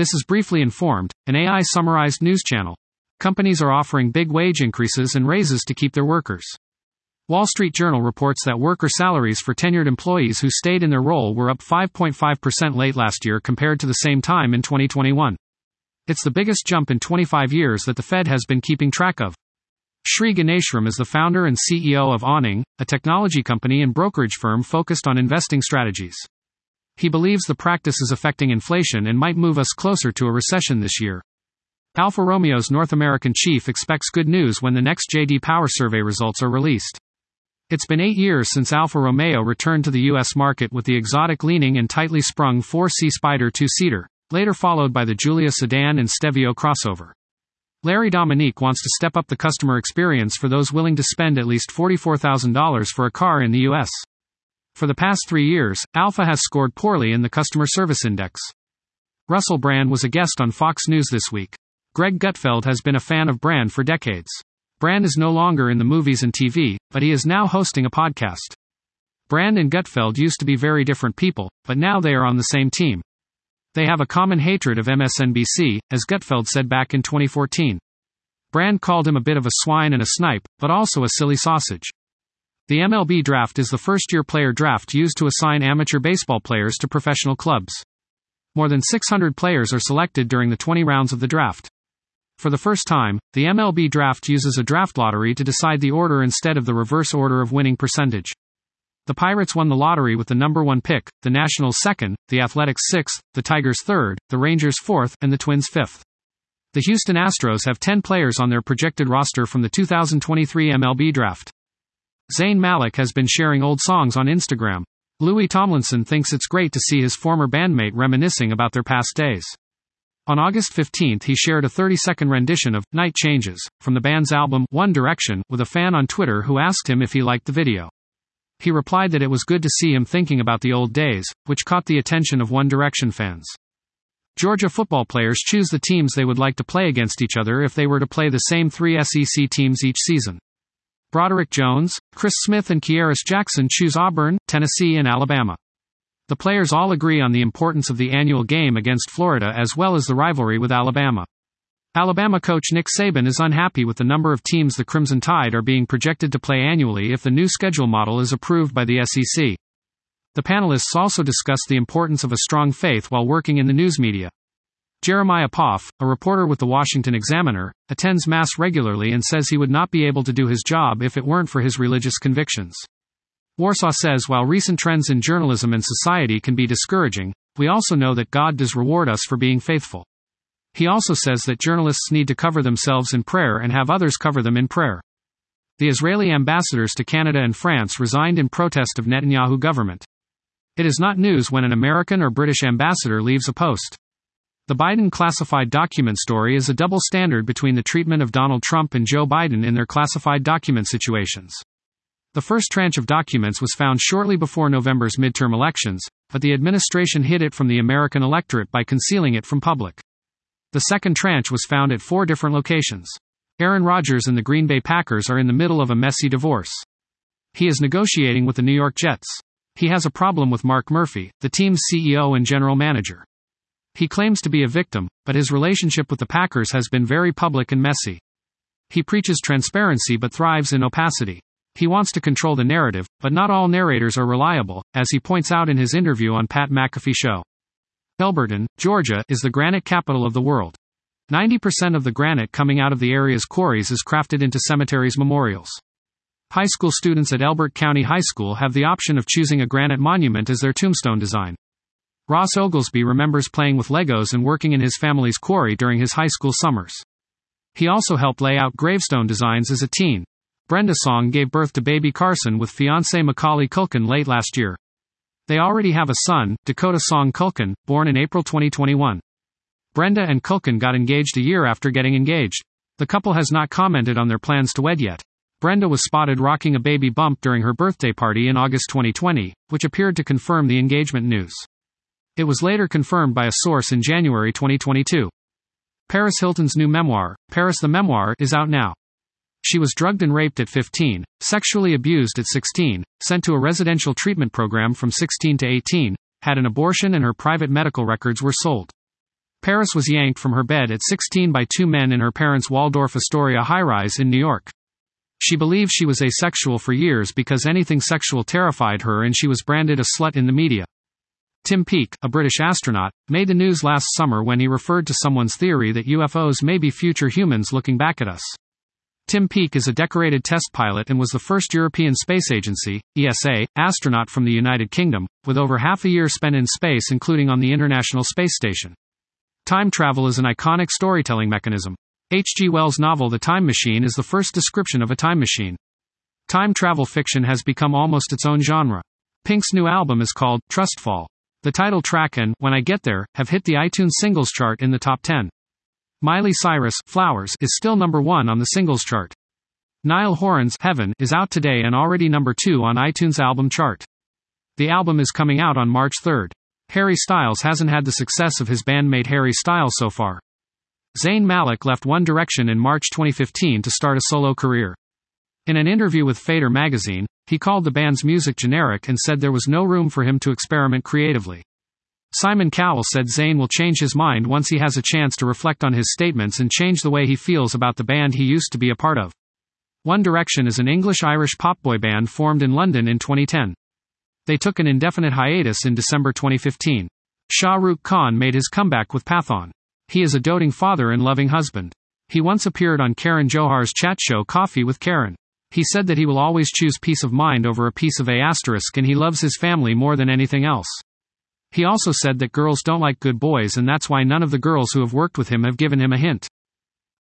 This is Briefly Informed, an AI summarized news channel. Companies are offering big wage increases and raises to keep their workers. Wall Street Journal reports that worker salaries for tenured employees who stayed in their role were up 5.5% late last year compared to the same time in 2021. It's the biggest jump in 25 years that the Fed has been keeping track of. Sri Ganeshram is the founder and CEO of Awning, a technology company and brokerage firm focused on investing strategies. He believes the practice is affecting inflation and might move us closer to a recession this year. Alfa Romeo's North American chief expects good news when the next JD Power survey results are released. It's been eight years since Alfa Romeo returned to the U.S. market with the exotic leaning and tightly sprung 4C Spider two seater, later followed by the Giulia sedan and Stelvio crossover. Larry Dominique wants to step up the customer experience for those willing to spend at least $44,000 for a car in the U.S. For the past three years, Alfa has scored poorly in the Customer Service Index. Russell Brand was a guest on Fox News this week. Greg Gutfeld has been a fan of Brand for decades. Brand is no longer in the movies and TV, but he is now hosting a podcast. Brand and Gutfeld used to be very different people, but now they are on the same team. They have a common hatred of MSNBC, as Gutfeld said back in 2014. Brand called him a bit of a swine and a snipe, but also a silly sausage. The MLB draft is the first year player draft used to assign amateur baseball players to professional clubs. More than 600 players are selected during the 20 rounds of the draft. For the first time, the MLB draft uses a draft lottery to decide the order instead of the reverse order of winning percentage. The Pirates won the lottery with the number one pick, the Nationals second, the Athletics sixth, the Tigers third, the Rangers fourth, and the Twins fifth. The Houston Astros have 10 players on their projected roster from the 2023 MLB draft. Zayn Malik has been sharing old songs on Instagram. Louis Tomlinson thinks it's great to see his former bandmate reminiscing about their past days. On August 15, he shared a 30 second rendition of Night Changes from the band's album One Direction with a fan on Twitter who asked him if he liked the video. He replied that it was good to see him thinking about the old days, which caught the attention of One Direction fans. Georgia football players choose the teams they would like to play against each other if they were to play the same three SEC teams each season. Broderick Jones, Chris Smith, and Kearis Jackson choose Auburn, Tennessee, and Alabama. The players all agree on the importance of the annual game against Florida as well as the rivalry with Alabama. Alabama coach Nick Saban is unhappy with the number of teams the Crimson Tide are being projected to play annually if the new schedule model is approved by the SEC. The panelists also discuss the importance of a strong faith while working in the news media. Jeremiah Poff, a reporter with the Washington Examiner, attends Mass regularly and says he would not be able to do his job if it weren't for his religious convictions. Warsaw says while recent trends in journalism and society can be discouraging, we also know that God does reward us for being faithful. He also says that journalists need to cover themselves in prayer and have others cover them in prayer. The Israeli ambassadors to Canada and France resigned in protest of Netanyahu government. It is not news when an American or British ambassador leaves a post. The Biden classified document story is a double standard between the treatment of Donald Trump and Joe Biden in their classified document situations. The first tranche of documents was found shortly before November's midterm elections, but the administration hid it from the American electorate by concealing it from public. The second tranche was found at four different locations. Aaron Rodgers and the Green Bay Packers are in the middle of a messy divorce. He is negotiating with the New York Jets. He has a problem with Mark Murphy, the team's CEO and general manager. He claims to be a victim, but his relationship with the Packers has been very public and messy. He preaches transparency but thrives in opacity. He wants to control the narrative, but not all narrators are reliable, as he points out in his interview on Pat McAfee Show. Elberton, Georgia, is the granite capital of the world. 90% of the granite coming out of the area's quarries is crafted into cemeteries' memorials. High school students at Elbert County High School have the option of choosing a granite monument as their tombstone design. Ross Oglesby remembers playing with Legos and working in his family's quarry during his high school summers. He also helped lay out gravestone designs as a teen. Brenda Song gave birth to baby Carson with fiancé Macaulay Culkin late last year. They already have a son, Dakota Song Culkin, born in April 2021. Brenda and Culkin got engaged a year after getting engaged. The couple has not commented on their plans to wed yet. Brenda was spotted rocking a baby bump during her birthday party in August 2020, which appeared to confirm the engagement news. It was later confirmed by a source in January 2022. Paris Hilton's new memoir, Paris the Memoir, is out now. She was drugged and raped at 15, sexually abused at 16, sent to a residential treatment program from 16 to 18, had an abortion and her private medical records were sold. Paris was yanked from her bed at 16 by two men in her parents' Waldorf Astoria high rise in New York. She believed she was asexual for years because anything sexual terrified her and she was branded a slut in the media. Tim Peake, a British astronaut, made the news last summer when he referred to someone's theory that UFOs may be future humans looking back at us. Tim Peake is a decorated test pilot and was the first European Space Agency, ESA, astronaut from the United Kingdom, with over half a year spent in space including on the International Space Station. Time travel is an iconic storytelling mechanism. H.G. Wells' novel The Time Machine is the first description of a time machine. Time travel fiction has become almost its own genre. Pink's new album is called Trustfall. The title track and When I Get There have hit the iTunes singles chart in the top 10. Miley Cyrus, Flowers, is still number 1 on the singles chart. Niall Horan's Heaven is out today and already number 2 on iTunes album chart. The album is coming out on March 3rd. Harry Styles hasn't had the success of his bandmate Harry Styles so far. Zayn Malik left One Direction in March 2015 to start a solo career. In an interview with Fader magazine, he called the band's music generic and said there was no room for him to experiment creatively. Simon Cowell said Zayn will change his mind once he has a chance to reflect on his statements and change the way he feels about the band he used to be a part of. One Direction is an English Irish pop boy band formed in London in 2010. They took an indefinite hiatus in December 2015. Shah Rukh Khan made his comeback with Pathaan. He is a doting father and loving husband. He once appeared on Karan Johar's chat show Coffee with Karan. He said that he will always choose peace of mind over a piece of A asterisk and he loves his family more than anything else. He also said that girls don't like good boys and that's why none of the girls who have worked with him have given him a hint.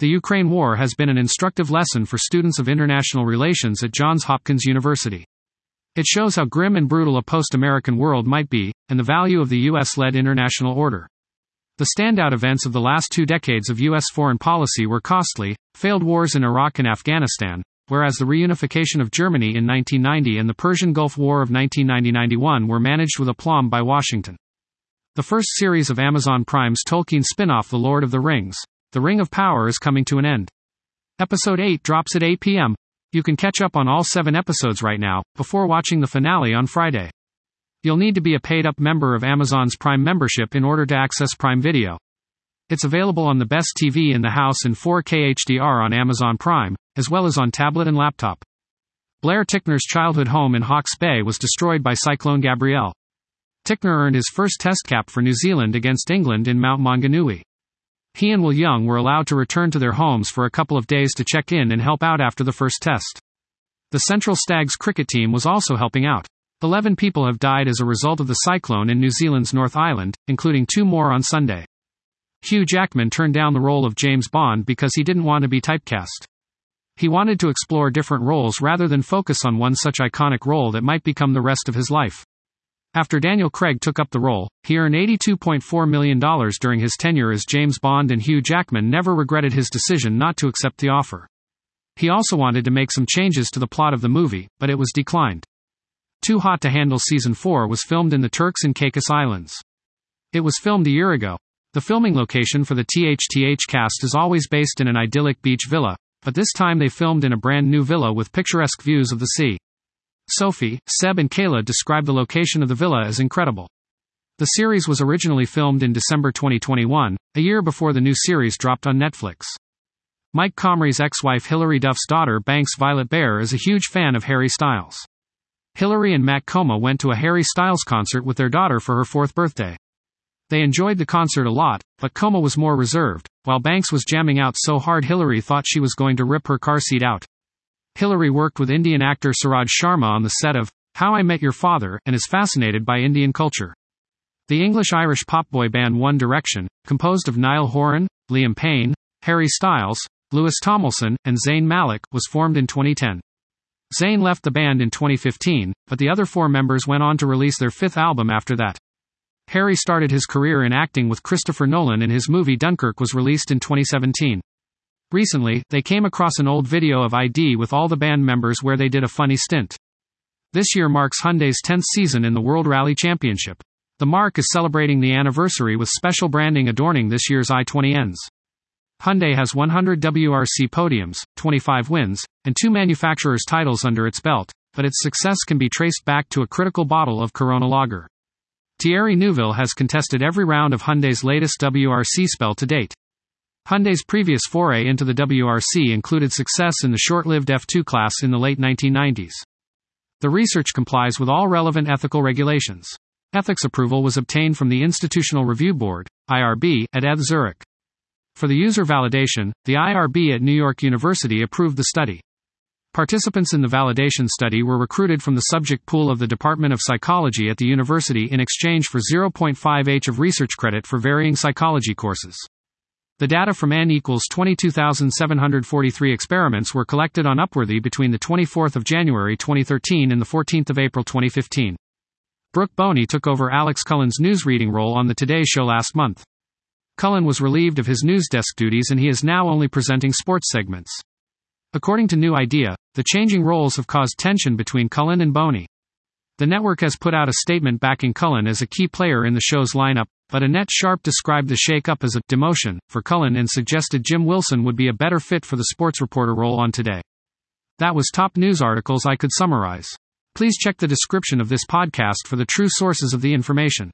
The Ukraine war has been an instructive lesson for students of international relations at Johns Hopkins University. It shows how grim and brutal a post American world might be, and the value of the U.S. led international order. The standout events of the last two decades of U.S. foreign policy were costly, failed wars in Iraq and Afghanistan, whereas the reunification of Germany in 1990 and the Persian Gulf War of 1990-91 were managed with aplomb by Washington. The first series of Amazon Prime's Tolkien spin-off The Lord of the Rings, The Ring of Power is coming to an end. Episode 8 drops at 8 p.m. You can catch up on all seven episodes right now, before watching the finale on Friday. You'll need to be a paid up member of Amazon's Prime membership in order to access Prime Video. It's available on the best TV in the house in 4K HDR on Amazon Prime, as well as on tablet and laptop. Blair Tickner's childhood home in Hawke's Bay was destroyed by Cyclone Gabrielle. Tickner earned his first test cap for New Zealand against England in Mount Maunganui. He and Will Young were allowed to return to their homes for a couple of days to check in and help out after the first test. The Central Stags cricket team was also helping out. Eleven people have died as a result of the cyclone in New Zealand's North Island, including two more on Sunday. Hugh Jackman turned down the role of James Bond because he didn't want to be typecast. He wanted to explore different roles rather than focus on one such iconic role that might become the rest of his life. After Daniel Craig took up the role, he earned $82.4 million during his tenure as James Bond, and Hugh Jackman never regretted his decision not to accept the offer. He also wanted to make some changes to the plot of the movie, but it was declined. Too Hot to Handle Season 4 was filmed in the Turks and Caicos Islands. It was filmed a year ago. The filming location for the THTH cast is always based in an idyllic beach villa, but this time they filmed in a brand new villa with picturesque views of the sea. Sophie, Seb, and Kayla describe the location of the villa as incredible. The series was originally filmed in December 2021, a year before the new series dropped on Netflix. Mike Comrie's ex wife Hilary Duff's daughter Banks Violet Bair is a huge fan of Harry Styles. Hilary and Matt Koma went to a Harry Styles concert with their daughter for her fourth birthday. They enjoyed the concert a lot, but Koma was more reserved, while Banks was jamming out so hard Hilary thought she was going to rip her car seat out. Hilary worked with Indian actor Suraj Sharma on the set of How I Met Your Father and is fascinated by Indian culture. The English-Irish pop boy band One Direction, composed of Niall Horan, Liam Payne, Harry Styles, Louis Tomlinson, and Zayn Malik, was formed in 2010. Zayn left the band in 2015, but the other four members went on to release their fifth album after that. Harry started his career in acting with Christopher Nolan and his movie Dunkirk was released in 2017. Recently, they came across an old video of ID with all the band members where they did a funny stint. This year marks Hyundai's 10th season in the World Rally Championship. The marque is celebrating the anniversary with special branding adorning this year's i20Ns. Hyundai has 100 WRC podiums, 25 wins, and two manufacturers' titles under its belt, but its success can be traced back to a critical bottle of Corona Lager. Thierry Neuville has contested every round of Hyundai's latest WRC spell to date. Hyundai's previous foray into the WRC included success in the short lived F2 class in the late 1990s. The research complies with all relevant ethical regulations. Ethics approval was obtained from the Institutional Review Board, IRB, at ETH Zurich. For the user validation, the IRB at New York University approved the study. Participants in the validation study were recruited from the subject pool of the Department of Psychology at the university in exchange for 0.5h of research credit for varying psychology courses. The data from n equals 22,743 experiments were collected on Upworthy between the 24th of January 2013 and the 14th of April 2015. Brooke Boney took over Alex Cullen's news reading role on the Today Show last month. Cullen was relieved of his news desk duties and he is now only presenting sports segments. According to New Idea, the changing roles have caused tension between Cullen and Boney. The network has put out a statement backing Cullen as a key player in the show's lineup, but Annette Sharp described the shake-up as a demotion for Cullen and suggested Jim Wilson would be a better fit for the sports reporter role on Today. That was top news articles I could summarize. Please check the description of this podcast for the true sources of the information.